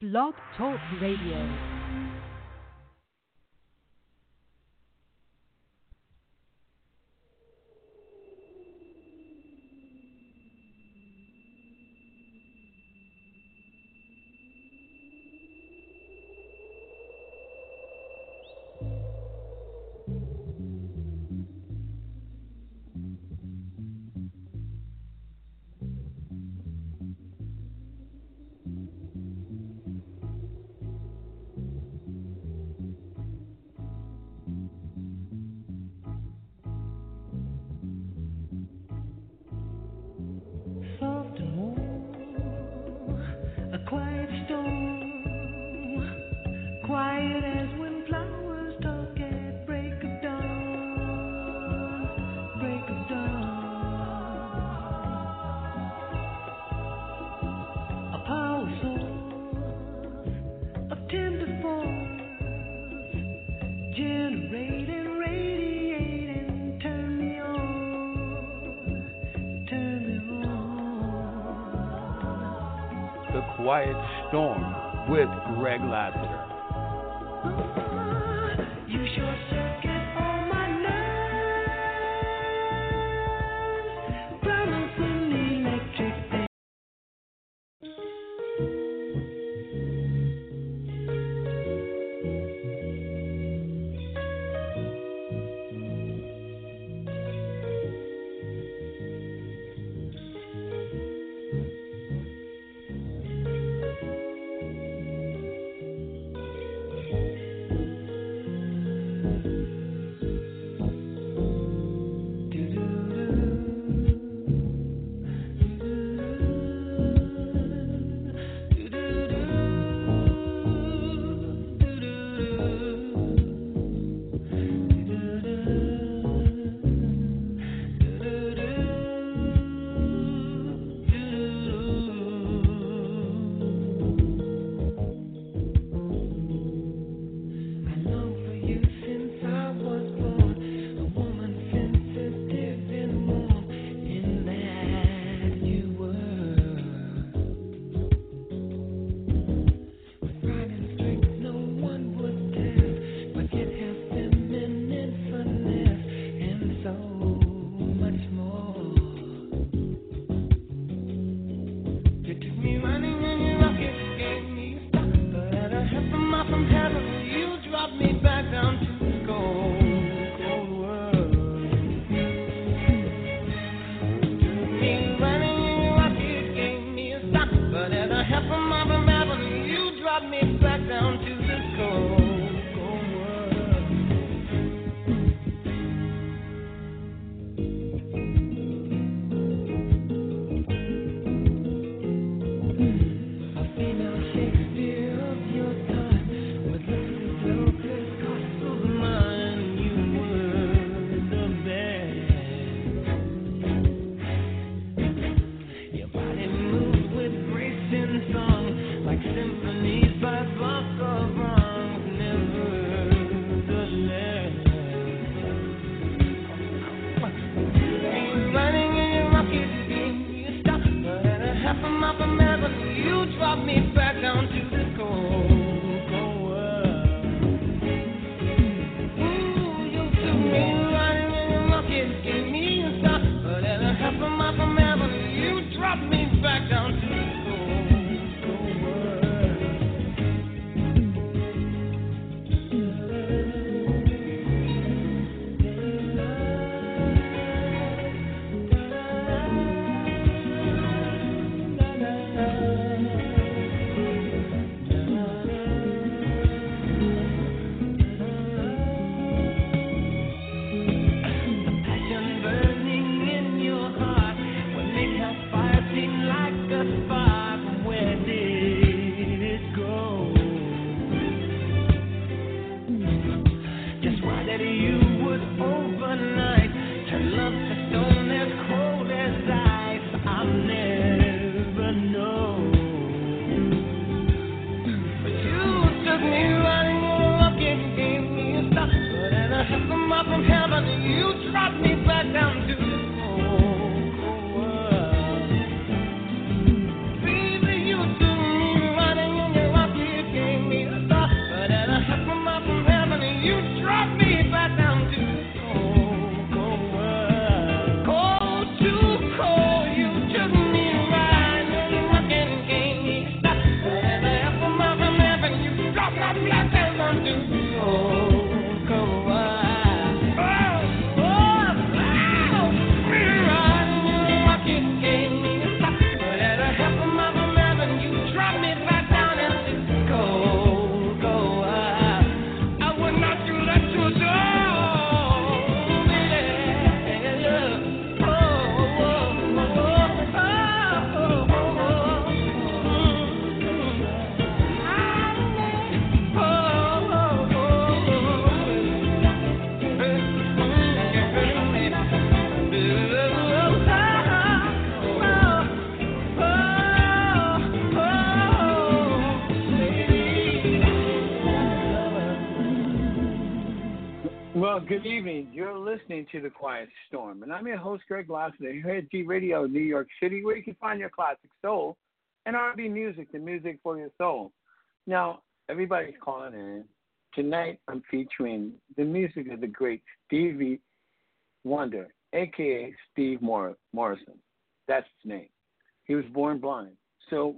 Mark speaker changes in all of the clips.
Speaker 1: Blog Talk Radio.
Speaker 2: Listening to The Quiet Storm, and I'm your host, Greg Lassiter, here at G Radio, New York City, where you can find your classic soul and R&B music, the music for your soul. Now, everybody's calling in. Tonight, I'm featuring the music of the great Stevie Wonder, aka Steve Morrison. That's his name. He was born blind, so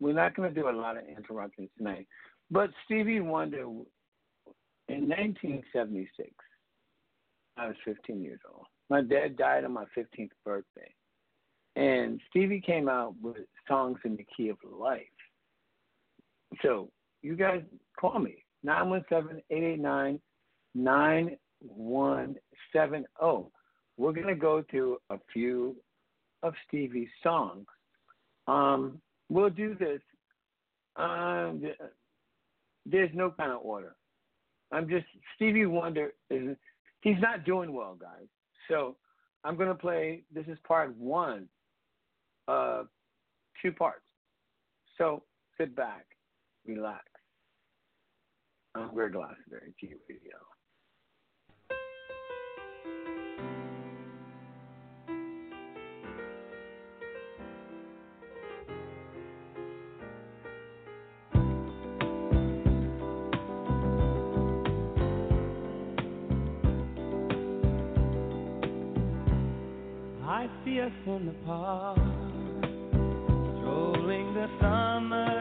Speaker 2: we're not going to do a lot of interruptions tonight. But Stevie Wonder, in 1976, I was 15 years old. My dad died on my 15th birthday. And Stevie came out with songs in the key of life. So you guys call me 917 889 9170. We're going to go through a few of Stevie's songs. Um, we'll do this. Um, there's no kind of order. I'm just Stevie Wonder is he's not doing well, guys. So I'm gonna play. This is part one, of two parts. So sit back, relax. I'm Greg Lassiter, G Radio.
Speaker 1: See us in the park, strolling the summer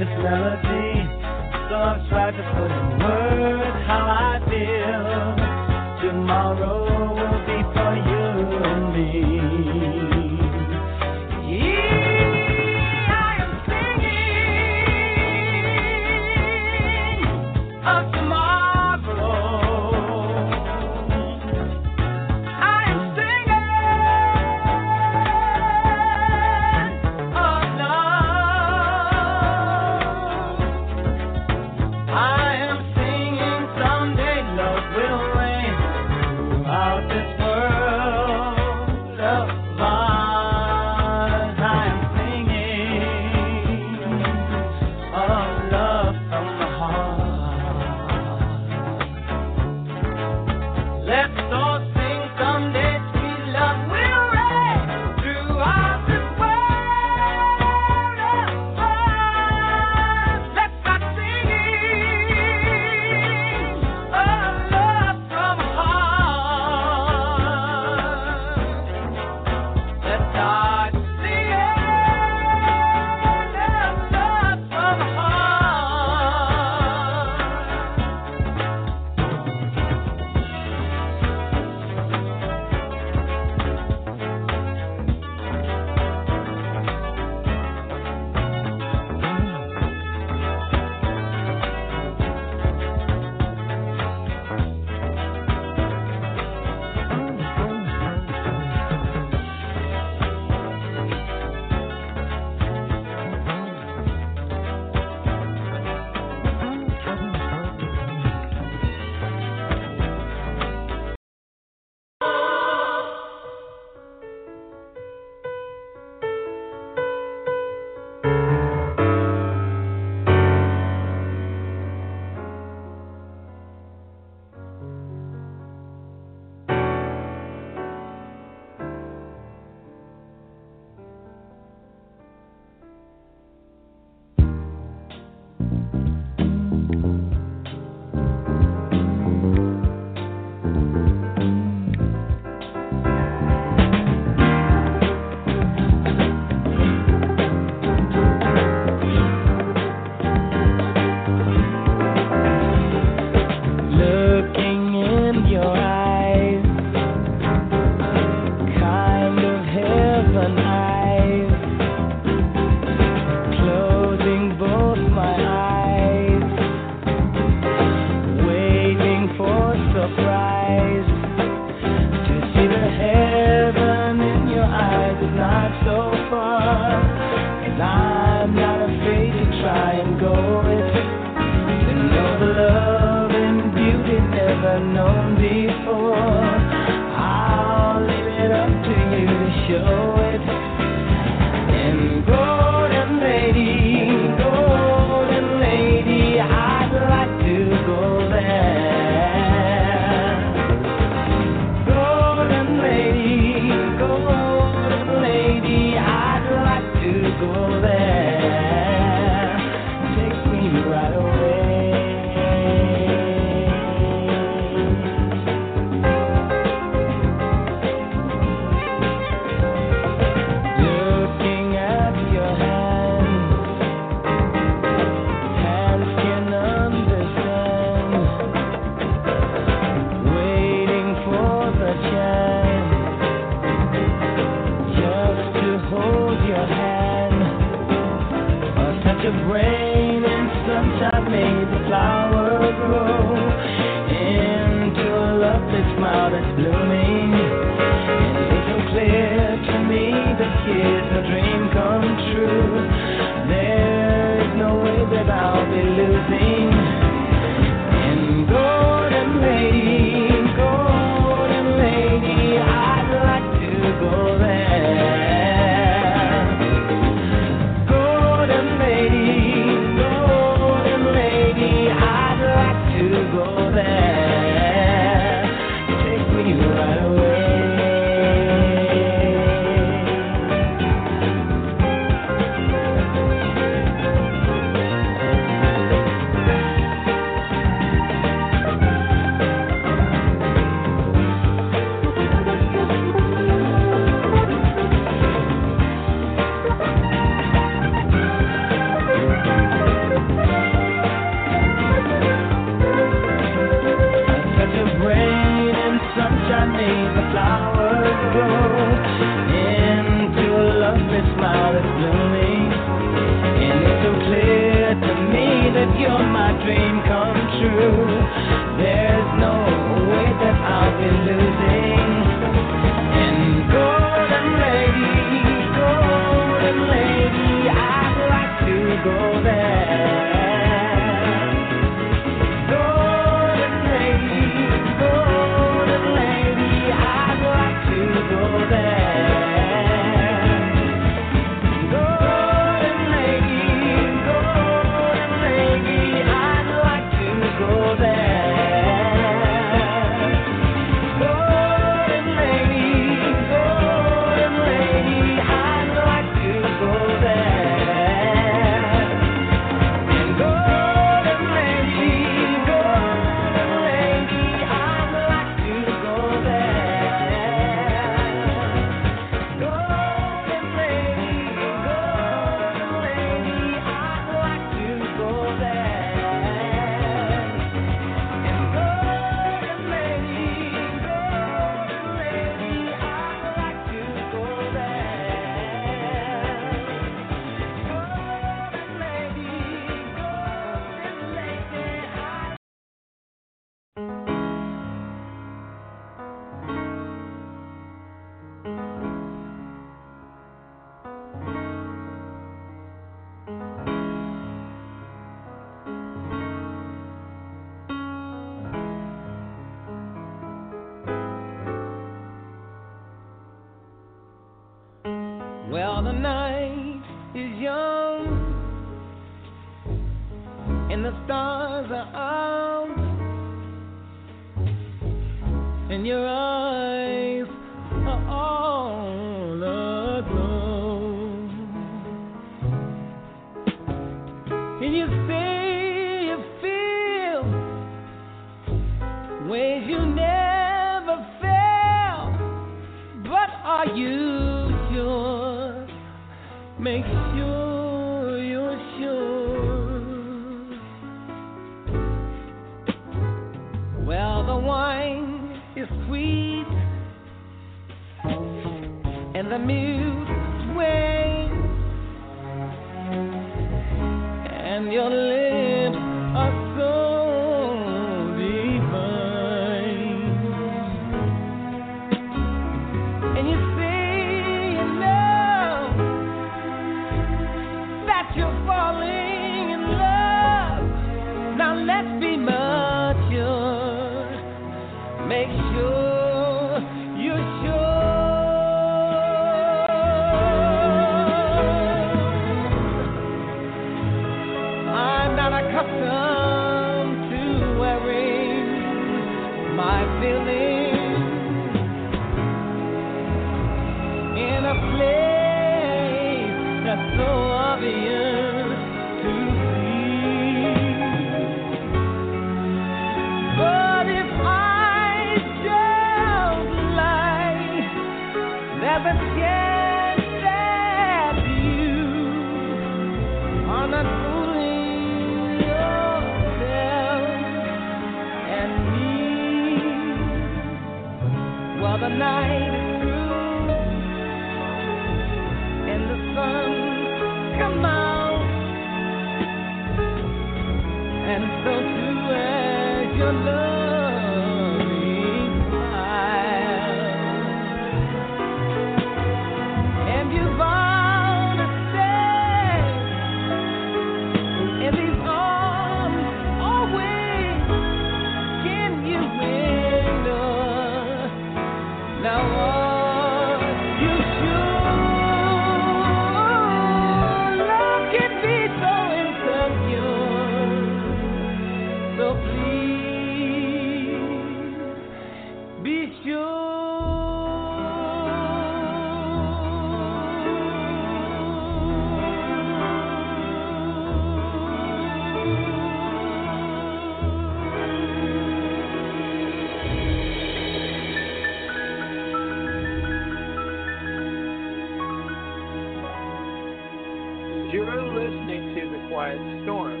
Speaker 2: Storm,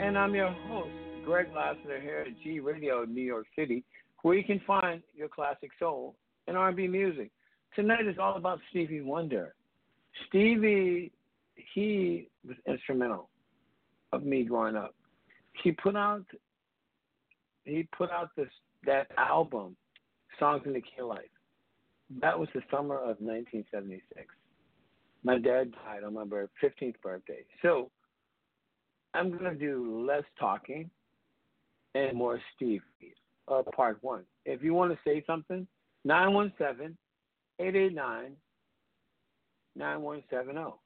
Speaker 2: and I'm your host, Greg Lassiter here at G Radio, in New York City,
Speaker 1: where you can find your classic soul and R&B music. Tonight is all about Stevie Wonder. Stevie, he was instrumental of me growing up. He put out he put out this that album, Songs in the Key Life. That was the summer of 1976. My dad died on my 15th birthday. So I'm going to do less talking and more Steve, uh, part one. If you want to say something, 917 889 9170.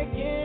Speaker 1: again.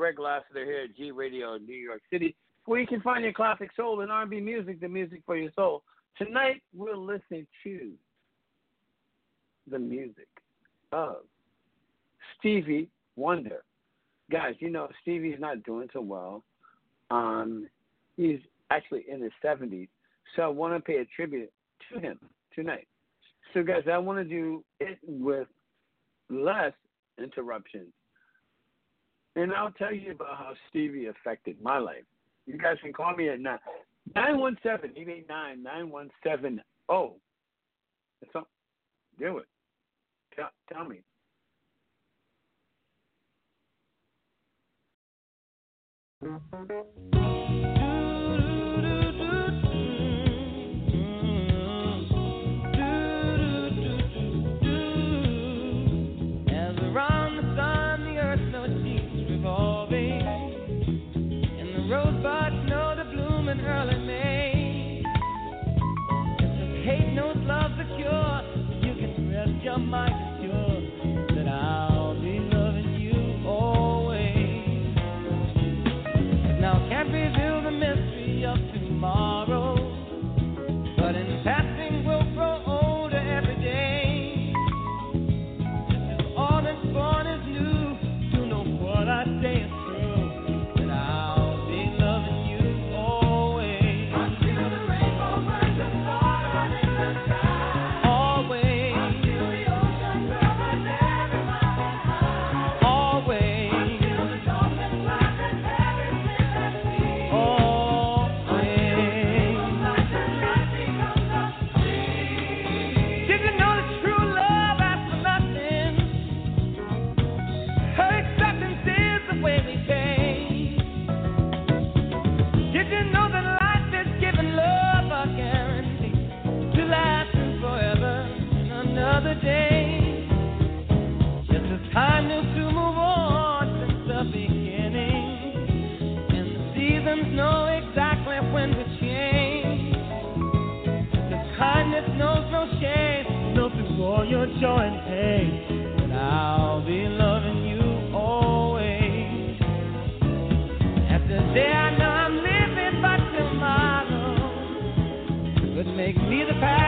Speaker 1: Greg Lassiter, here at G Radio in New York City, where you can find your classic soul and R&B music, the music for your soul. Tonight, we're listening to the music of Stevie Wonder. Guys, you know Stevie's not doing so well. Um, he's actually in his 70s, so I want to pay a tribute to him tonight. So, guys, I want to do it with less interruptions. And I'll tell you about how Stevie affected my life. You guys can call me at 917 889 9170. Do it. Tell, tell me.
Speaker 3: The I know I'm living, but tomorrow. Could make me the past,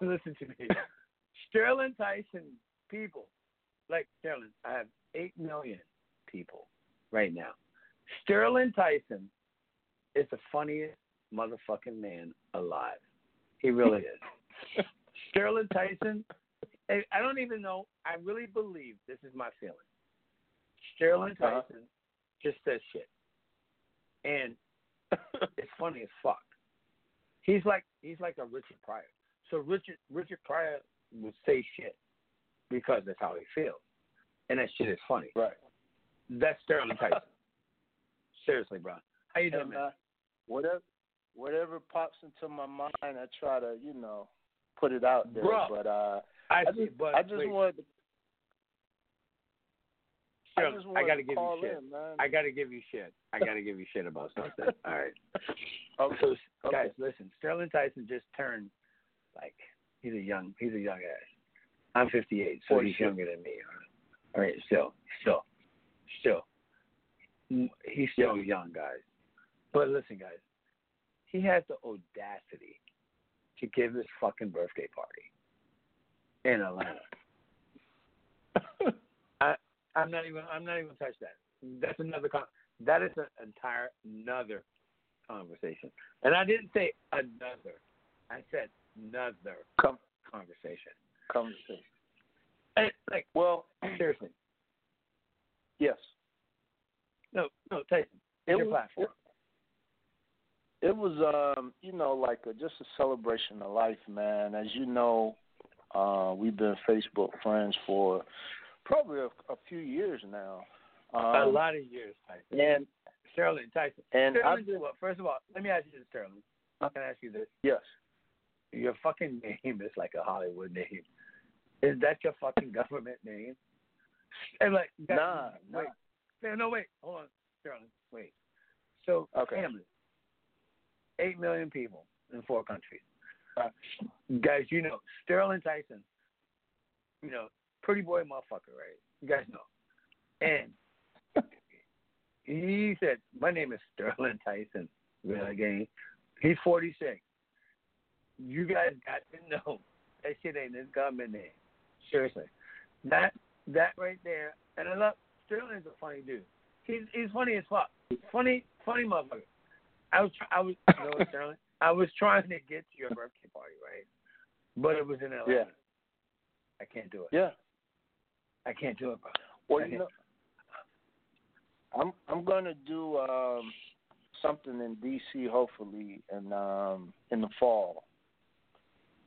Speaker 2: listen to me. Sterling Tyson people, like Sterling, I have eight million people right now. Sterling Tyson is the funniest motherfucking man alive. He really is. Sterling Tyson. I I don't even know. I really believe this is my feeling. Sterling
Speaker 4: Uh-huh.
Speaker 2: Tyson just says shit and it's funny as fuck. He's like he's like a Richard Pryor. So Richard Richard Pryor would say shit because that's how he feels, and that shit is funny.
Speaker 4: Right.
Speaker 2: That's Sterling Tyson. Seriously, bro. How you doing,
Speaker 4: And,
Speaker 2: man?
Speaker 4: uh, whatever whatever pops into my mind, I try to, you know, put it out there.
Speaker 2: Bro,
Speaker 4: but uh
Speaker 2: I,
Speaker 4: I
Speaker 2: see,
Speaker 4: just
Speaker 2: but
Speaker 4: I just
Speaker 2: wait,
Speaker 4: wanted to I
Speaker 2: I gotta
Speaker 4: to
Speaker 2: give you shit.
Speaker 4: in.
Speaker 2: I gotta give you shit. I gotta give you shit about something. All right.
Speaker 4: Okay.
Speaker 2: So
Speaker 4: Okay.
Speaker 2: guys, listen. Sterling Tyson just turned like he's a young he's a young ass. I'm 58, so
Speaker 4: For
Speaker 2: he's
Speaker 4: sure.
Speaker 2: younger than me. All right, still, still, still. mm, he's still young, guys. But listen, guys, he has the audacity to give his fucking birthday party in Atlanta. I, I'm not even. I'm not even touch that. That's another. Con- that is an entire another conversation. And I didn't say another. I said another
Speaker 4: Come,
Speaker 2: conversation.
Speaker 4: conversation.
Speaker 2: And, like
Speaker 4: Well,
Speaker 2: seriously,
Speaker 4: yes.
Speaker 2: no, no, Tyson,
Speaker 4: It
Speaker 2: your
Speaker 4: was,
Speaker 2: platform.
Speaker 4: It, it was, um, you know, like a, just a celebration of life, man. As you know, uh, we've been Facebook friends for probably a, a few years now. Um,
Speaker 2: a lot of years, Tyson.
Speaker 4: And
Speaker 2: Sterling, Tyson.
Speaker 4: and
Speaker 2: Sterling,
Speaker 4: been,
Speaker 2: well, first of all, let me ask you this, Sterling. I'm gonna ask you this.
Speaker 4: yes.
Speaker 2: Your fucking name is like a Hollywood name. Is that your fucking government name? And like, that,
Speaker 4: Nah,
Speaker 2: wait,
Speaker 4: nah.
Speaker 2: no, wait, hold on, Sterling, wait. So,
Speaker 4: Okay.
Speaker 2: family, eight million people in four countries.
Speaker 4: Uh,
Speaker 2: guys, you know Sterling Tyson. You know, pretty boy motherfucker, right? You guys know. And he said, "My name is Sterling Tyson." Really, again, he's 46. You guys got to know that shit ain't his government name. Seriously, that that right there. And I love Sterling's a funny dude. He's he's funny as fuck. Funny funny motherfucker. I was I was you know Sterling. I was trying to get to your birthday party, right? But it was in Atlanta.
Speaker 4: Yeah.
Speaker 2: I can't do it.
Speaker 4: Yeah.
Speaker 2: I can't do it, bro.
Speaker 4: Well, you know, I'm I'm gonna do um, something in DC hopefully, and um, in the fall.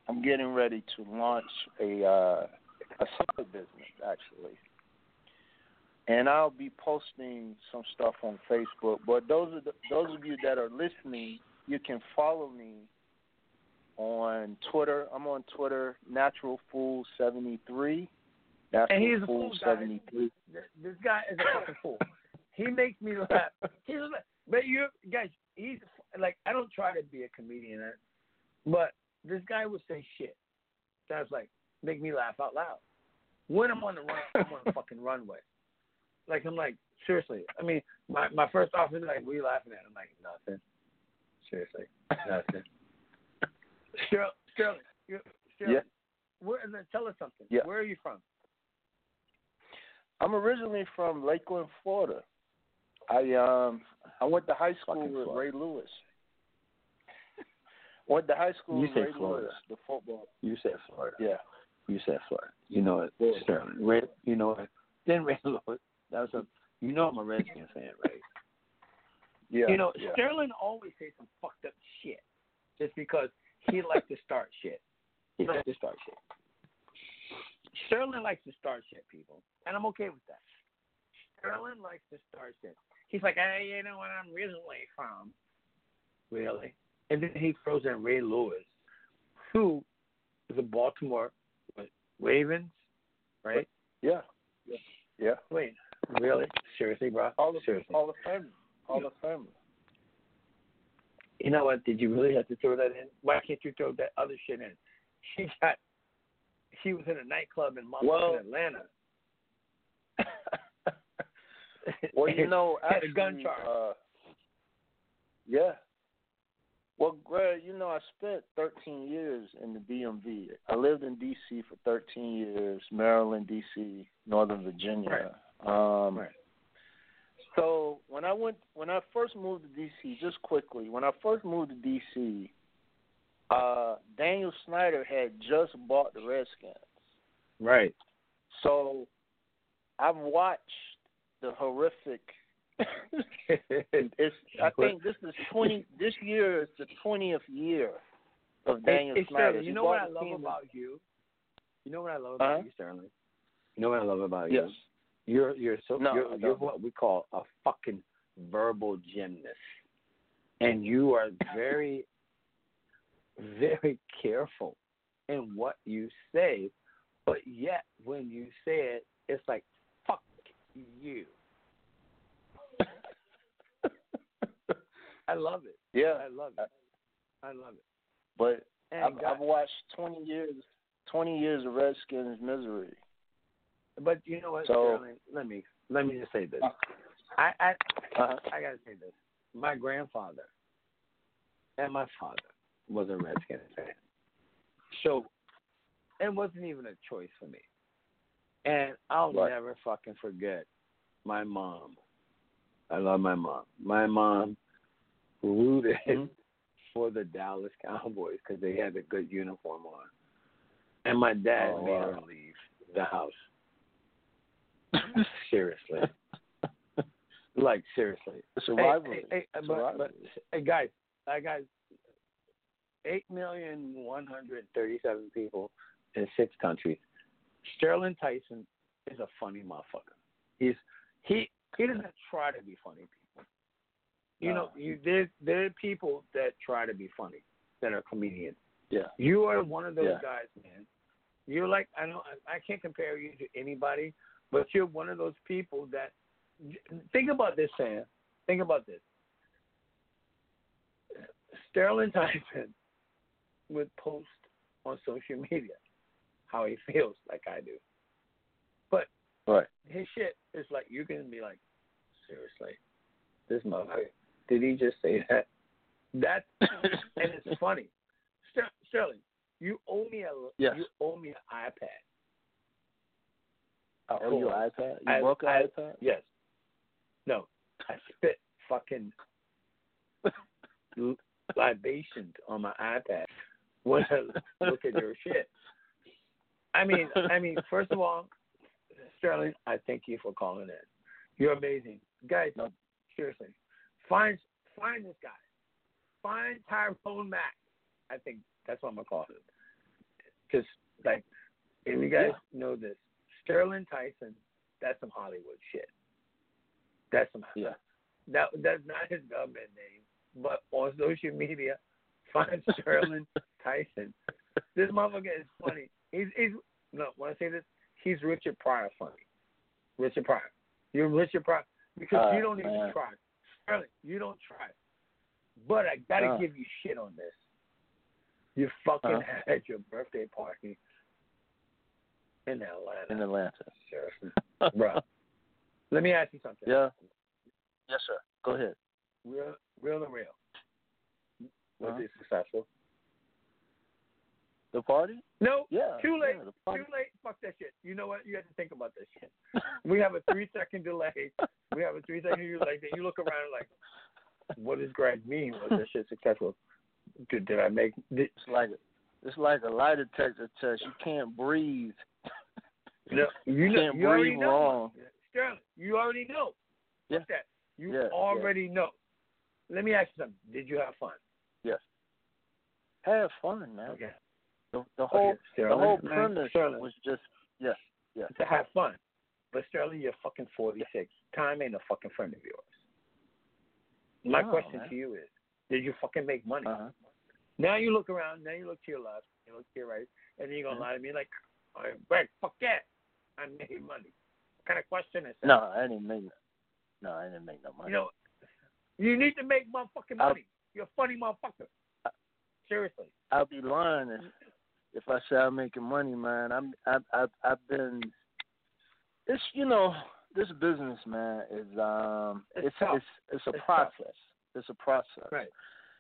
Speaker 4: I'm getting ready to launch a uh, a side business actually, and I'll be posting some stuff on Facebook. But those the, those of you that are listening, you can follow me on Twitter. I'm on Twitter, Natural Fool seventy three. Natural
Speaker 2: And he's a
Speaker 4: Fool seventy three.
Speaker 2: This, guy is a fucking fool. He makes me laugh. He's a, but you guys, he's like I don't try to be a comedian, but this guy would say shit. That's like make me laugh out loud. When I'm on the run, I'm on the fucking runway. Like I'm like seriously. I mean, my my first officer is like, "What are you laughing at?" I'm like, "Nothing." Seriously, nothing. You- Sterling.
Speaker 4: Yeah.
Speaker 2: Where, tell us something.
Speaker 4: Yeah.
Speaker 2: Where are you from?
Speaker 4: I'm originally from Lakeland, Florida. I um I went to high school
Speaker 2: Fucking
Speaker 4: with
Speaker 2: Florida.
Speaker 4: Ray Lewis. Went the high school
Speaker 2: You
Speaker 4: Ray
Speaker 2: Florida.
Speaker 4: Lewis, the football.
Speaker 2: You said Florida.
Speaker 4: Yeah.
Speaker 2: You said Florida. You know it,
Speaker 4: Yeah.
Speaker 2: Sterling. Ray, you know it. Then Ray Lewis. That was a. You know I'm a Redskin fan, right?
Speaker 4: Yeah.
Speaker 2: You know
Speaker 4: yeah.
Speaker 2: Sterling always says some fucked up shit, just because he likes to start shit. He likes to start shit. Sterling likes to start shit, people, and I'm okay with that. Sterling likes to start shit. He's like, hey, you know what I'm originally from. Really? And then he throws in Ray Lewis, who is a Baltimore what, Ravens, right?
Speaker 4: Yeah. Yeah. Yeah.
Speaker 2: Wait, really? Seriously, bro?
Speaker 4: All the
Speaker 2: Seriously.
Speaker 4: all the family. All the family.
Speaker 2: You know what? Did you really have to throw that in? Why can't you throw that other shit in? She got. She was in a nightclub in motherfucking
Speaker 4: Well-
Speaker 2: Atlanta.
Speaker 4: Well, you know,
Speaker 2: Had a
Speaker 4: actually,
Speaker 2: gun charge.
Speaker 4: Uh, yeah. Well, Greg, you know, I spent 13 years in the DMV. I lived in D.C. for 13 years, Maryland, D.C., Northern Virginia. Um,
Speaker 2: Right.
Speaker 4: So when I went, when I first moved to D.C., just quickly, when I first moved to D.C., uh, Daniel Snyder had just bought the Redskins.
Speaker 2: Right.
Speaker 4: So I've watched the horrific. it's, I think this is twenty. This year is the twentieth year of Daniel
Speaker 2: hey,
Speaker 4: Snyder.
Speaker 2: You know what I love about you? You know what I love about
Speaker 4: Huh?
Speaker 2: you, Sterling? You know what I love about
Speaker 4: Yes.
Speaker 2: you? You're you're so
Speaker 4: No,
Speaker 2: you're, you're what we call a fucking verbal gymnast, and you are very very careful in what you say, but yet when you say it, it's like fuck you. I love it.
Speaker 4: Yeah,
Speaker 2: I love it. I love it.
Speaker 4: but I've, I've watched twenty years. Twenty years of Redskins misery.
Speaker 2: But you know what,
Speaker 4: So-?
Speaker 2: Let me let me just say this. I I
Speaker 4: Uh-huh.
Speaker 2: I gotta say this. My grandfather and my father was a Redskins fan. So it wasn't even a choice for me. And I'll
Speaker 4: Right.
Speaker 2: never fucking forget my mom. I love my mom. My mom rooted
Speaker 4: Mhm.
Speaker 2: for the Dallas Cowboys because they had a good uniform on. And my dad
Speaker 4: Oh,
Speaker 2: made her leave the house. Seriously. Like seriously.
Speaker 4: A
Speaker 2: Hey, hey, hey, but, but hey, guys, I got eight million one hundred thirty-seven people in six countries. Sterling Tyson is a funny motherfucker. He's he he doesn't try to be funny. You know, you there there are people that try to be funny that are comedians.
Speaker 4: Yeah.
Speaker 2: You are one of those
Speaker 4: Yeah.
Speaker 2: guys, man. You're like I know I, can't compare you to anybody, but you're one of those people that think about this, Sam. Think about this. Sterling Tyson would post on social media how he feels like I do. But
Speaker 4: Right.
Speaker 2: his shit is like you can be like, seriously, this motherfucker did he just say that? That and it's funny. Ster- Sterling, you owe me a
Speaker 4: Yes.
Speaker 2: you owe me an iPad.
Speaker 4: I owe you an iPad? You
Speaker 2: I-
Speaker 4: broke an
Speaker 2: I-
Speaker 4: iPad?
Speaker 2: Yes. No, I spit fucking libations on my iPad when I look at your shit. I mean, I mean, first of all, Sterling, I thank you for calling in. You're amazing, guys.
Speaker 4: No.
Speaker 2: Seriously, find find this guy. Find Tyrone Mack. I think that's what I'm gonna call him. Because like, and you guys know this, Sterling Tyson, that's some Hollywood shit. That's some
Speaker 4: Yeah.
Speaker 2: that that's not his government name, but on social media, find Sterling Tyson. This motherfucker is funny. He's he's no. When I say this, he's Richard Pryor funny. Richard Pryor. You're Richard Pryor because
Speaker 4: Uh,
Speaker 2: you don't even
Speaker 4: man.
Speaker 2: try. Sterling, you don't try. But I gotta
Speaker 4: Uh.
Speaker 2: give you shit on this. You fucking
Speaker 4: Uh-huh.
Speaker 2: had your birthday party in Atlanta.
Speaker 4: In Atlanta.
Speaker 2: Seriously, bro. Let me ask you something.
Speaker 4: Yeah. Yes, sir. Go ahead.
Speaker 2: Real, real and real. Was
Speaker 4: Uh-huh.
Speaker 2: it successful?
Speaker 4: The party?
Speaker 2: No.
Speaker 4: Yeah.
Speaker 2: Too late.
Speaker 4: yeah.
Speaker 2: Too late. Fuck that shit. You know what? You have to think about this shit. We have a three second delay. We have a three second delay. Then you look around like, what does Greg mean? Was this shit successful? Did, did I make? Did,
Speaker 4: It's like it's like a lie detector test. You can't breathe.
Speaker 2: no, you know.
Speaker 4: Can't
Speaker 2: you already
Speaker 4: breathe
Speaker 2: know.
Speaker 4: wrong.
Speaker 2: Sterling, you already know.
Speaker 4: Yeah.
Speaker 2: What's that? You
Speaker 4: Yeah,
Speaker 2: already know. Let me ask you something. Did you have fun? Yes.
Speaker 4: Have fun, man.
Speaker 2: Okay.
Speaker 4: The, the whole
Speaker 2: Okay,
Speaker 4: the whole premise
Speaker 2: Sterling.
Speaker 4: was just yes, yes.
Speaker 2: to have fun. But Sterling, you're fucking 46. Time ain't a fucking friend of yours. My
Speaker 4: No,
Speaker 2: question
Speaker 4: man.
Speaker 2: to you is, did you fucking make money?
Speaker 4: Uh-huh.
Speaker 2: Now you look around, now you look to your left, you look to your right, and then you're going to
Speaker 4: Mhm.
Speaker 2: lie to me like, right, Greg, fuck that. I made money. What kind of question is that?
Speaker 4: No, I didn't make no, I didn't make no money.
Speaker 2: You know, you need to make motherfucking
Speaker 4: I'll-
Speaker 2: money. You're a funny motherfucker. Seriously.
Speaker 4: I'll be lying if if I say I'm making money, man. I'm I've I've, I've been it's you know this business, man, is um
Speaker 2: It's
Speaker 4: it's it's it's a
Speaker 2: It's tough.
Speaker 4: process. It's a process.
Speaker 2: Right.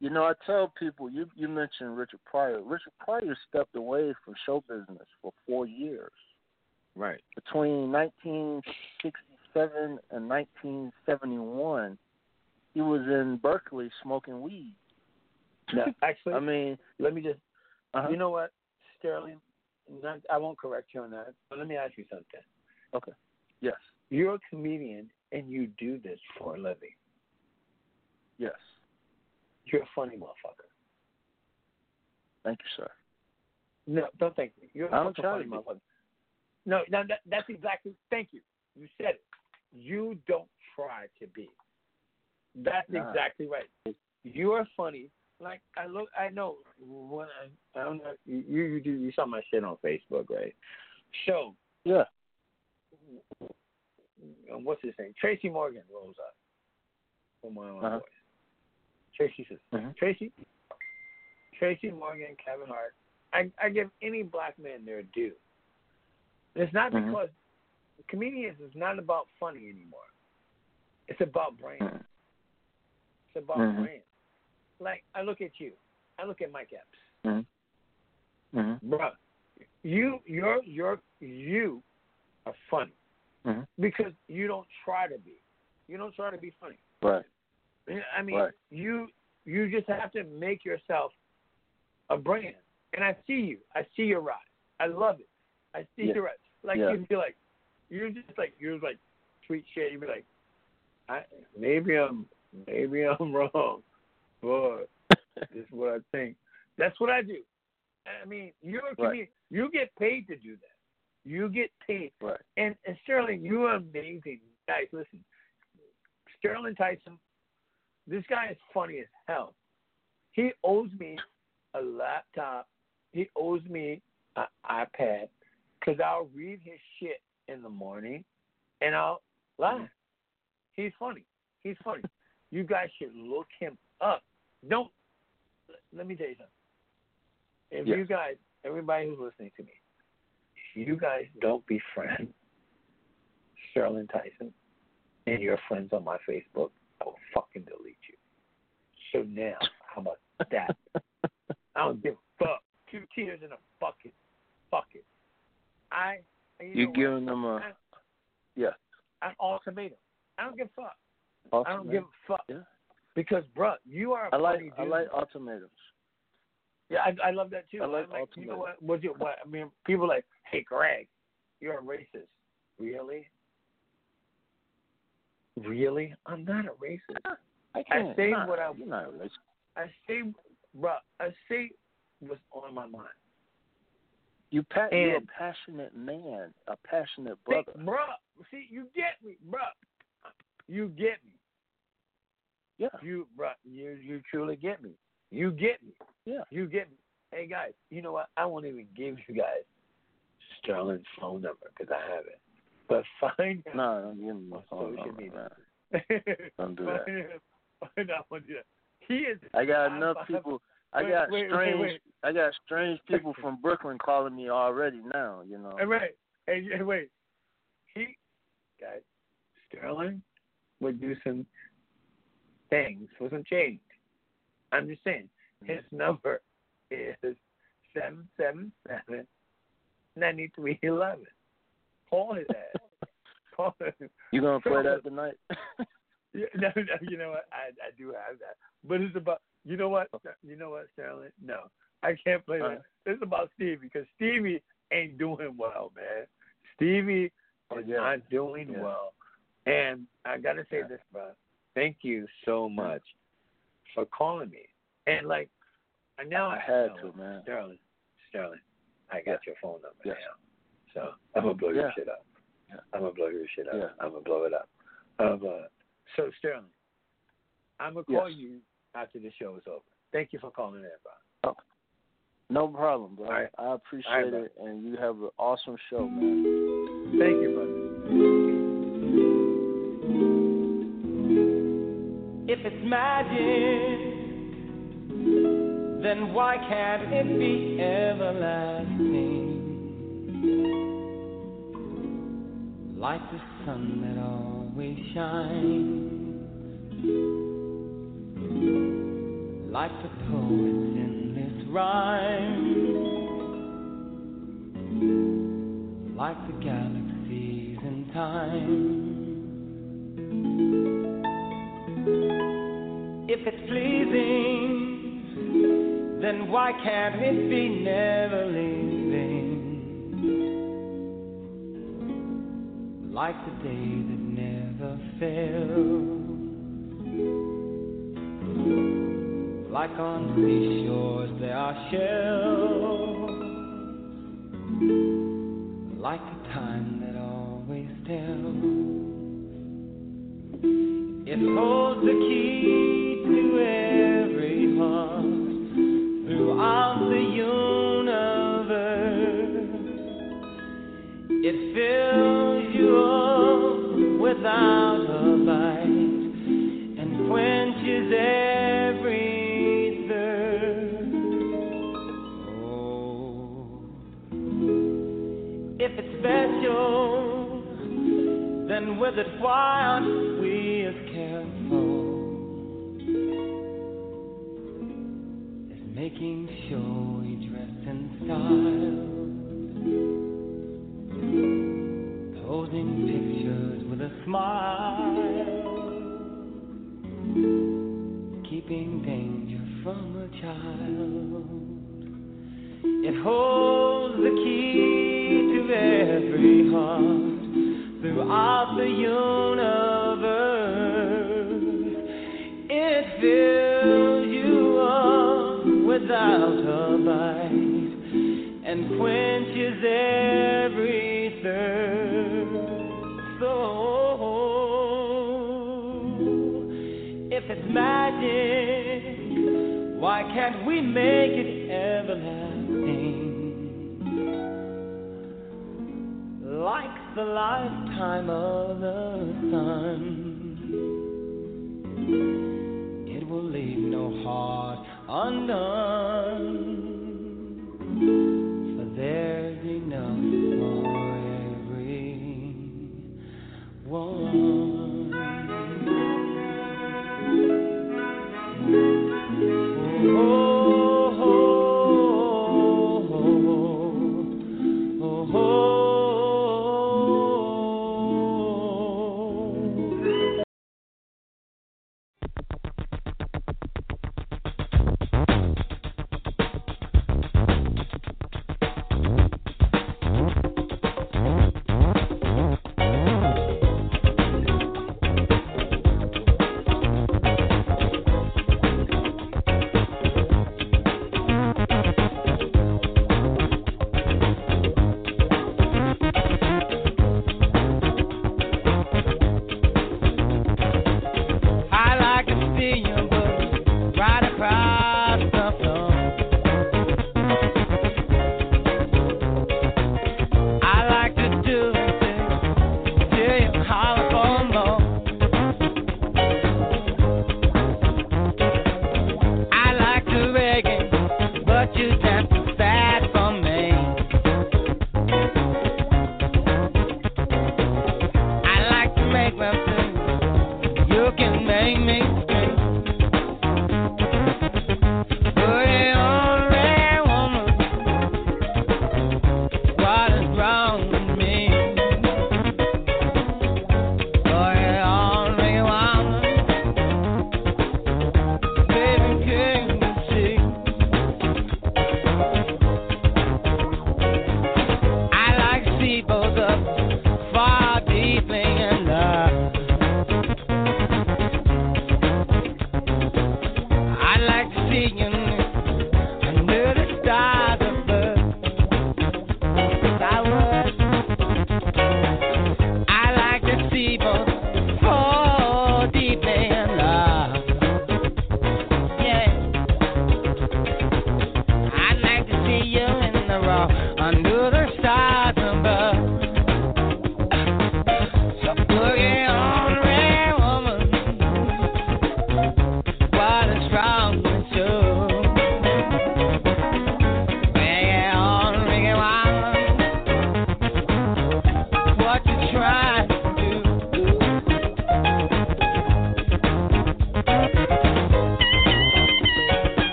Speaker 4: You know, I tell people you you mentioned Richard Pryor. Richard Pryor stepped away from show business for four years.
Speaker 2: Right.
Speaker 4: Between 1967 and 1971, he was in Berkeley smoking weed.
Speaker 2: Now, actually,
Speaker 4: I mean,
Speaker 2: let me just
Speaker 4: uh
Speaker 2: You know what, Sterling? Not, I won't correct you on that, but let me ask you something.
Speaker 4: okay, yes,
Speaker 2: You're a comedian and you do this for a living.
Speaker 4: yes.
Speaker 2: You're a funny motherfucker.
Speaker 4: Thank you, sir.
Speaker 2: No, don't thank me. You're a
Speaker 4: I don't
Speaker 2: funny motherfucker. No, no, that, that's exactly. Thank you. You said it. You don't try to be. That's
Speaker 4: Nah.
Speaker 2: exactly right. You're funny. Like I look, I know when I, I don't know. You you do you saw my shit on Facebook, right? So
Speaker 4: Yeah.
Speaker 2: um, what's his name? Tracy Morgan rolls up from one of my
Speaker 4: Uh-huh.
Speaker 2: boys. Tracy says,
Speaker 4: Mhm.
Speaker 2: Tracy, Tracy Morgan, Kevin Hart. I, I give any black man their due. And it's not
Speaker 4: Mhm.
Speaker 2: because comedians is not about funny anymore. It's about brand.
Speaker 4: Mhm.
Speaker 2: It's about
Speaker 4: Mhm.
Speaker 2: Like I look at you. I look at Mike Epps.
Speaker 4: Mm-hmm. Mm-hmm.
Speaker 2: Bruh, you you're you're you are funny
Speaker 4: Mhm.
Speaker 2: because you don't try to be. You don't try to be funny.
Speaker 4: Right.
Speaker 2: I mean,
Speaker 4: Right.
Speaker 2: you you just have to make yourself a brand. And I see you. I see your rise. I love it. I see
Speaker 4: Yeah.
Speaker 2: your rise. Like
Speaker 4: Yeah.
Speaker 2: you'd be like, you're just like you're like tweet shit. You'd be like, I maybe I'm maybe I'm wrong, but this is what I think. That's what I do. I mean, you're a
Speaker 4: Right.
Speaker 2: comedian. You get paid to do that. You get paid.
Speaker 4: Right.
Speaker 2: And, and Sterling, you are amazing. Guys, listen. Sterling Tyson, this guy is funny as hell. He owes me a laptop. He owes me an iPad because I'll read his shit in the morning and I'll laugh. Mm-hmm. He's funny. He's funny. you guys should look him up. Don't. Let me tell you something. If
Speaker 4: Yeah.
Speaker 2: you guys, everybody who's listening to me, if you guys don't befriend Sterling Tyson and your friends on my Facebook, I will fucking delete you. So now, how about that? I don't give a fuck. Two tears in a bucket. Fuck it. I. You
Speaker 4: You giving them a
Speaker 2: I-
Speaker 4: yeah.
Speaker 2: an ultimatum. I don't give a fuck. I don't give a fuck.
Speaker 4: Yeah.
Speaker 2: Because, bruh, you are a
Speaker 4: I like. I like ultimatums.
Speaker 2: Yeah, I, I love that too.
Speaker 4: I like
Speaker 2: I'm you know what? What's your what? I mean, people are like, hey, Greg, you're a racist. Really? Really? I'm not a racist.
Speaker 4: I can't.
Speaker 2: say
Speaker 4: nah,
Speaker 2: what I-
Speaker 4: You're not a racist.
Speaker 2: I say, bruh, I say what's on my mind.
Speaker 4: You pa- you're a passionate man, a passionate
Speaker 2: See,
Speaker 4: brother.
Speaker 2: bruh, see, you get me, bruh. You get me.
Speaker 4: Yeah.
Speaker 2: You, bruh, you, you truly get me. You get me.
Speaker 4: Yeah.
Speaker 2: You get me. Hey guys, you know what? I won't even give you guys Sterling's phone number because I have it. But find out.
Speaker 4: No, don't give me my phone
Speaker 2: social
Speaker 4: number,
Speaker 2: media.
Speaker 4: Don't do that.
Speaker 2: Find out- find out what He is.
Speaker 4: I got
Speaker 2: I'm-
Speaker 4: enough people. I
Speaker 2: Wait,
Speaker 4: got
Speaker 2: wait,
Speaker 4: strange.
Speaker 2: wait.
Speaker 4: I got strange people from Brooklyn calling me already now. You know.
Speaker 2: Hey, wait, hey, hey, wait. He, guys, Sterling would do some things for some change. I'm just saying, his mm-hmm. number is seven seven seven ninety three eleven. Call his ass. Call him.
Speaker 4: You gonna play that tonight?
Speaker 2: No, no, you know what? I I do have that, but it's about you know what? You know what, Sterling? No, I can't play that. It's about Stevie because Stevie ain't doing well, man. Stevie
Speaker 4: Oh,
Speaker 2: is
Speaker 4: yeah.
Speaker 2: not doing
Speaker 4: Yeah.
Speaker 2: well, and I gotta say
Speaker 4: Yeah.
Speaker 2: this, bro. Thank you so much for calling me. And like, and now
Speaker 4: I
Speaker 2: I
Speaker 4: had
Speaker 2: know,
Speaker 4: to, man.
Speaker 2: Sterling, Sterling, I got your phone number
Speaker 4: Yes.
Speaker 2: now, so I'm gonna blow your shit up.
Speaker 4: Yeah.
Speaker 2: I'm gonna blow your shit up.
Speaker 4: Yeah.
Speaker 2: I'm gonna blow it up. Um, uh, so Sterling, I'm gonna call
Speaker 4: Yes.
Speaker 2: you after the show is over. Thank you for calling in, bro.
Speaker 4: No problem, bro.
Speaker 2: Right.
Speaker 4: I appreciate
Speaker 2: right,
Speaker 4: it, and you have an awesome show, man.
Speaker 2: Thank you, brother.
Speaker 1: If it's magic, then why can't it be everlasting? Like the sun that always shines, like the poet's endless rhyme, like the galaxies in time. If it's pleasing, then why can't it be never leaving? Like the day that never fails. Like on seashores there are shells. Like the time that always tells. It holds the key throughout the universe. It fills you up without a bite and quenches every thirst. Oh, if it's special, then with it why making sure we dress in style, posing pictures with a smile, keeping danger from a child. It holds the key to every heart throughout the universe. It feels without a bite and quenches every thirst. So, if it's magic, why can't we make it everlasting? Like the lifetime of the sun, it will leave no heart undone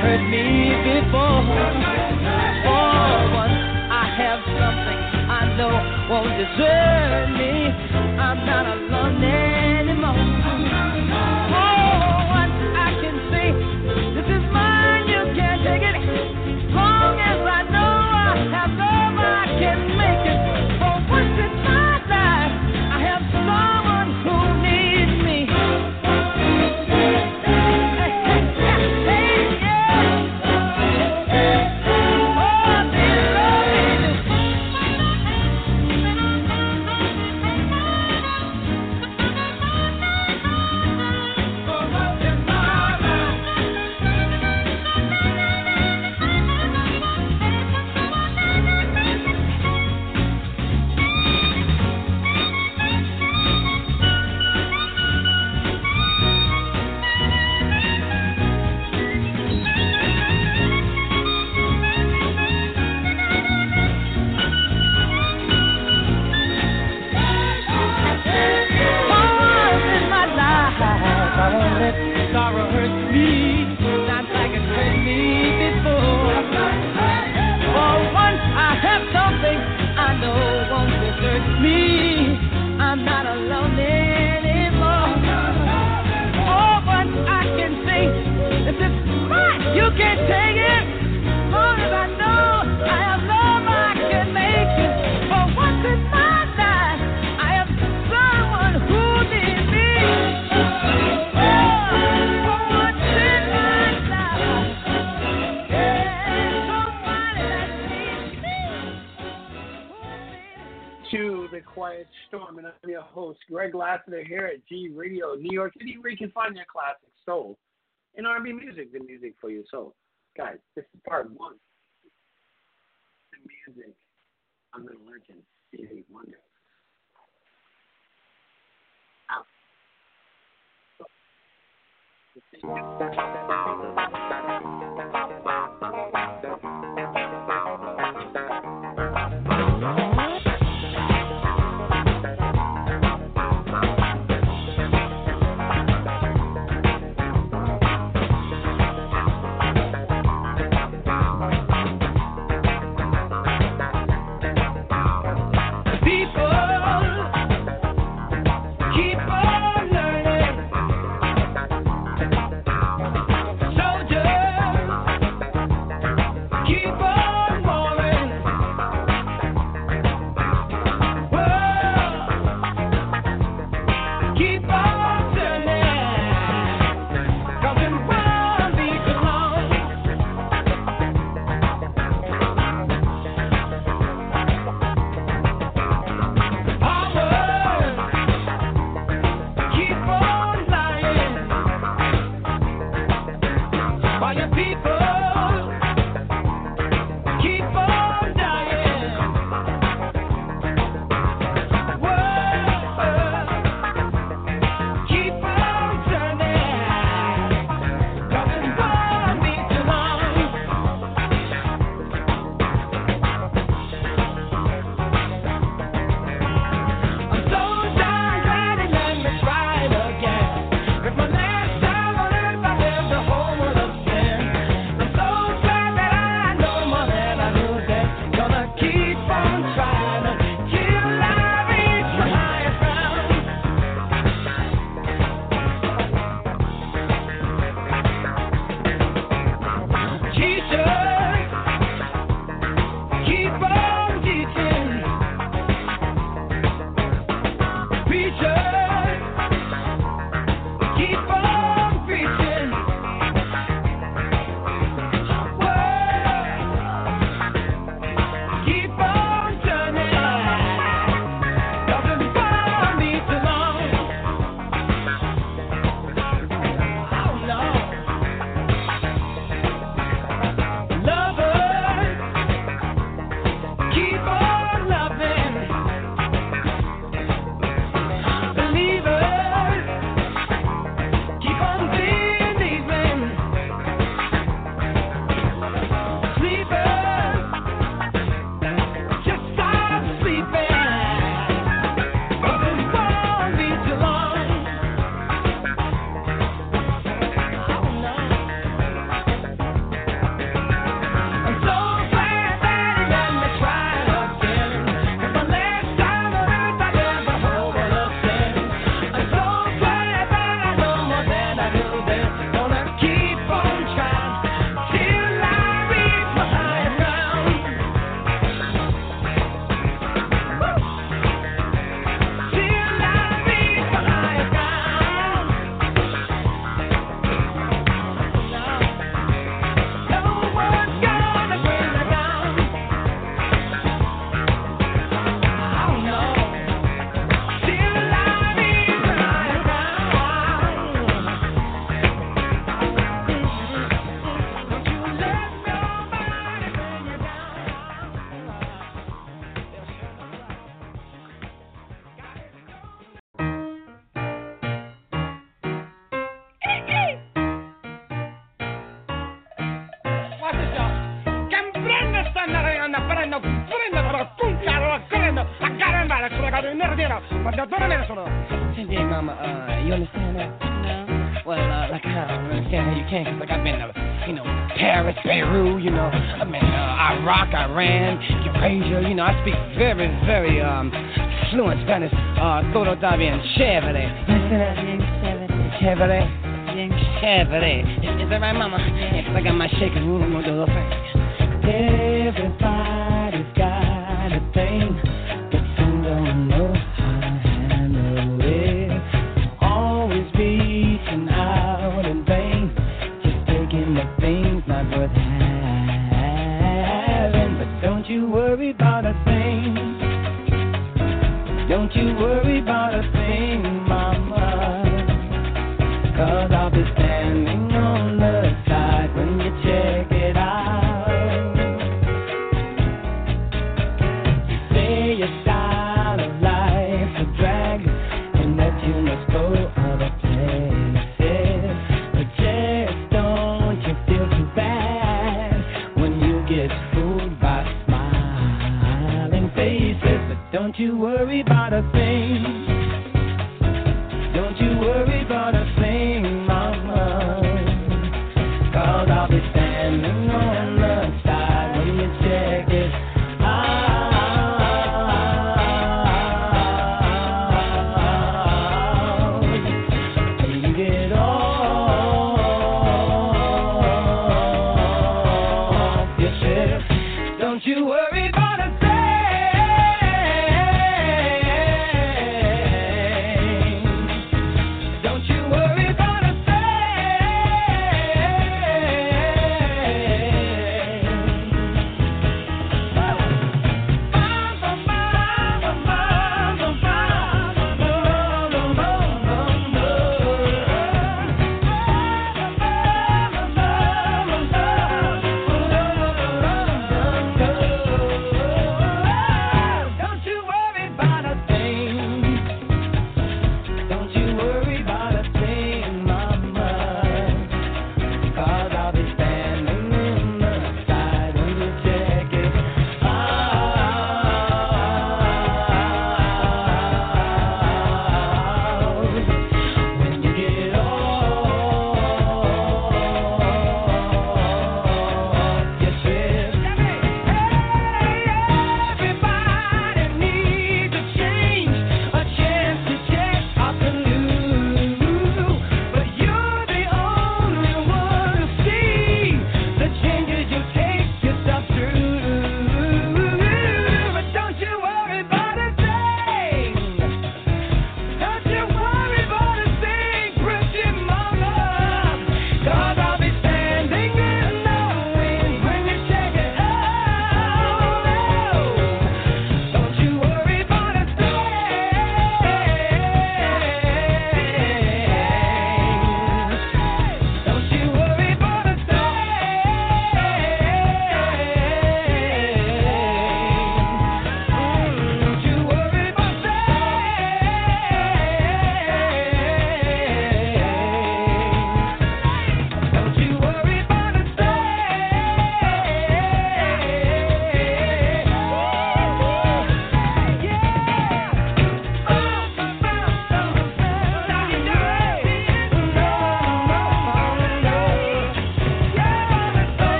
Speaker 1: Heard me before. For once I have something I know won't desert me.
Speaker 2: the music, the music for you. So, guys, this is part one. The music on the legend, Stevie Wonder. Out.
Speaker 5: for that. Right, mama. Yes, I got my shaking.
Speaker 1: you worry about a thing. Don't you worry about a thing.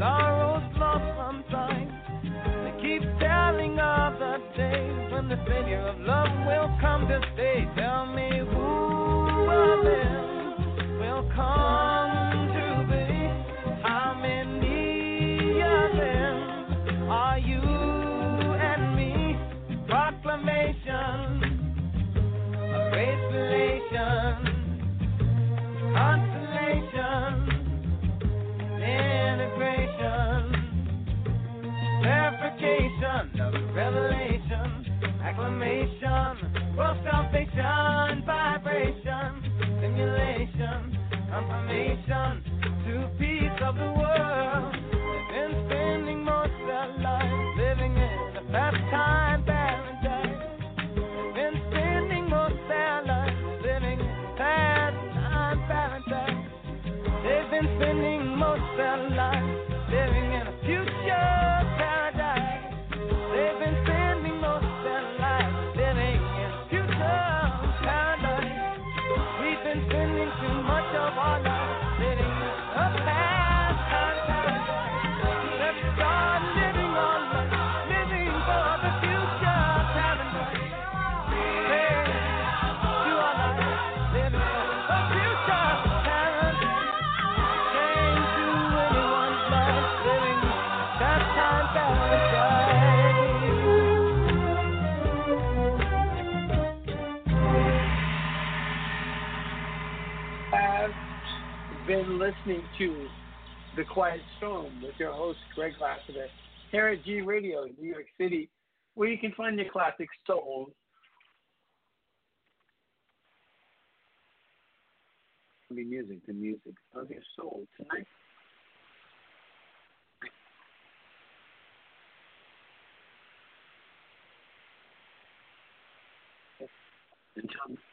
Speaker 1: Song me
Speaker 2: music, the music of your soul tonight.
Speaker 1: And tell me.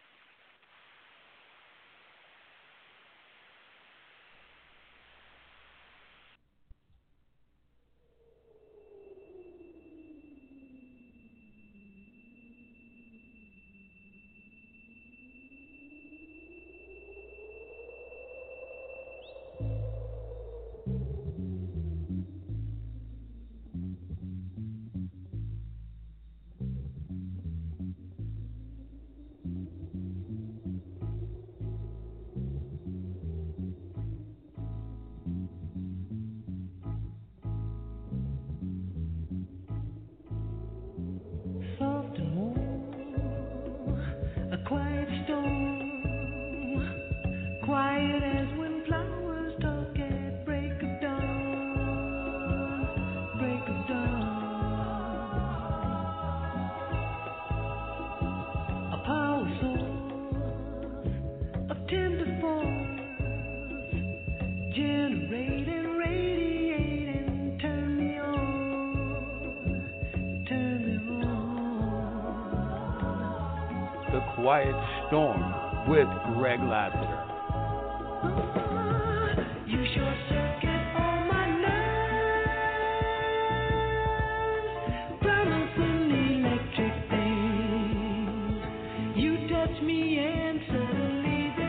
Speaker 6: Greg
Speaker 1: Live.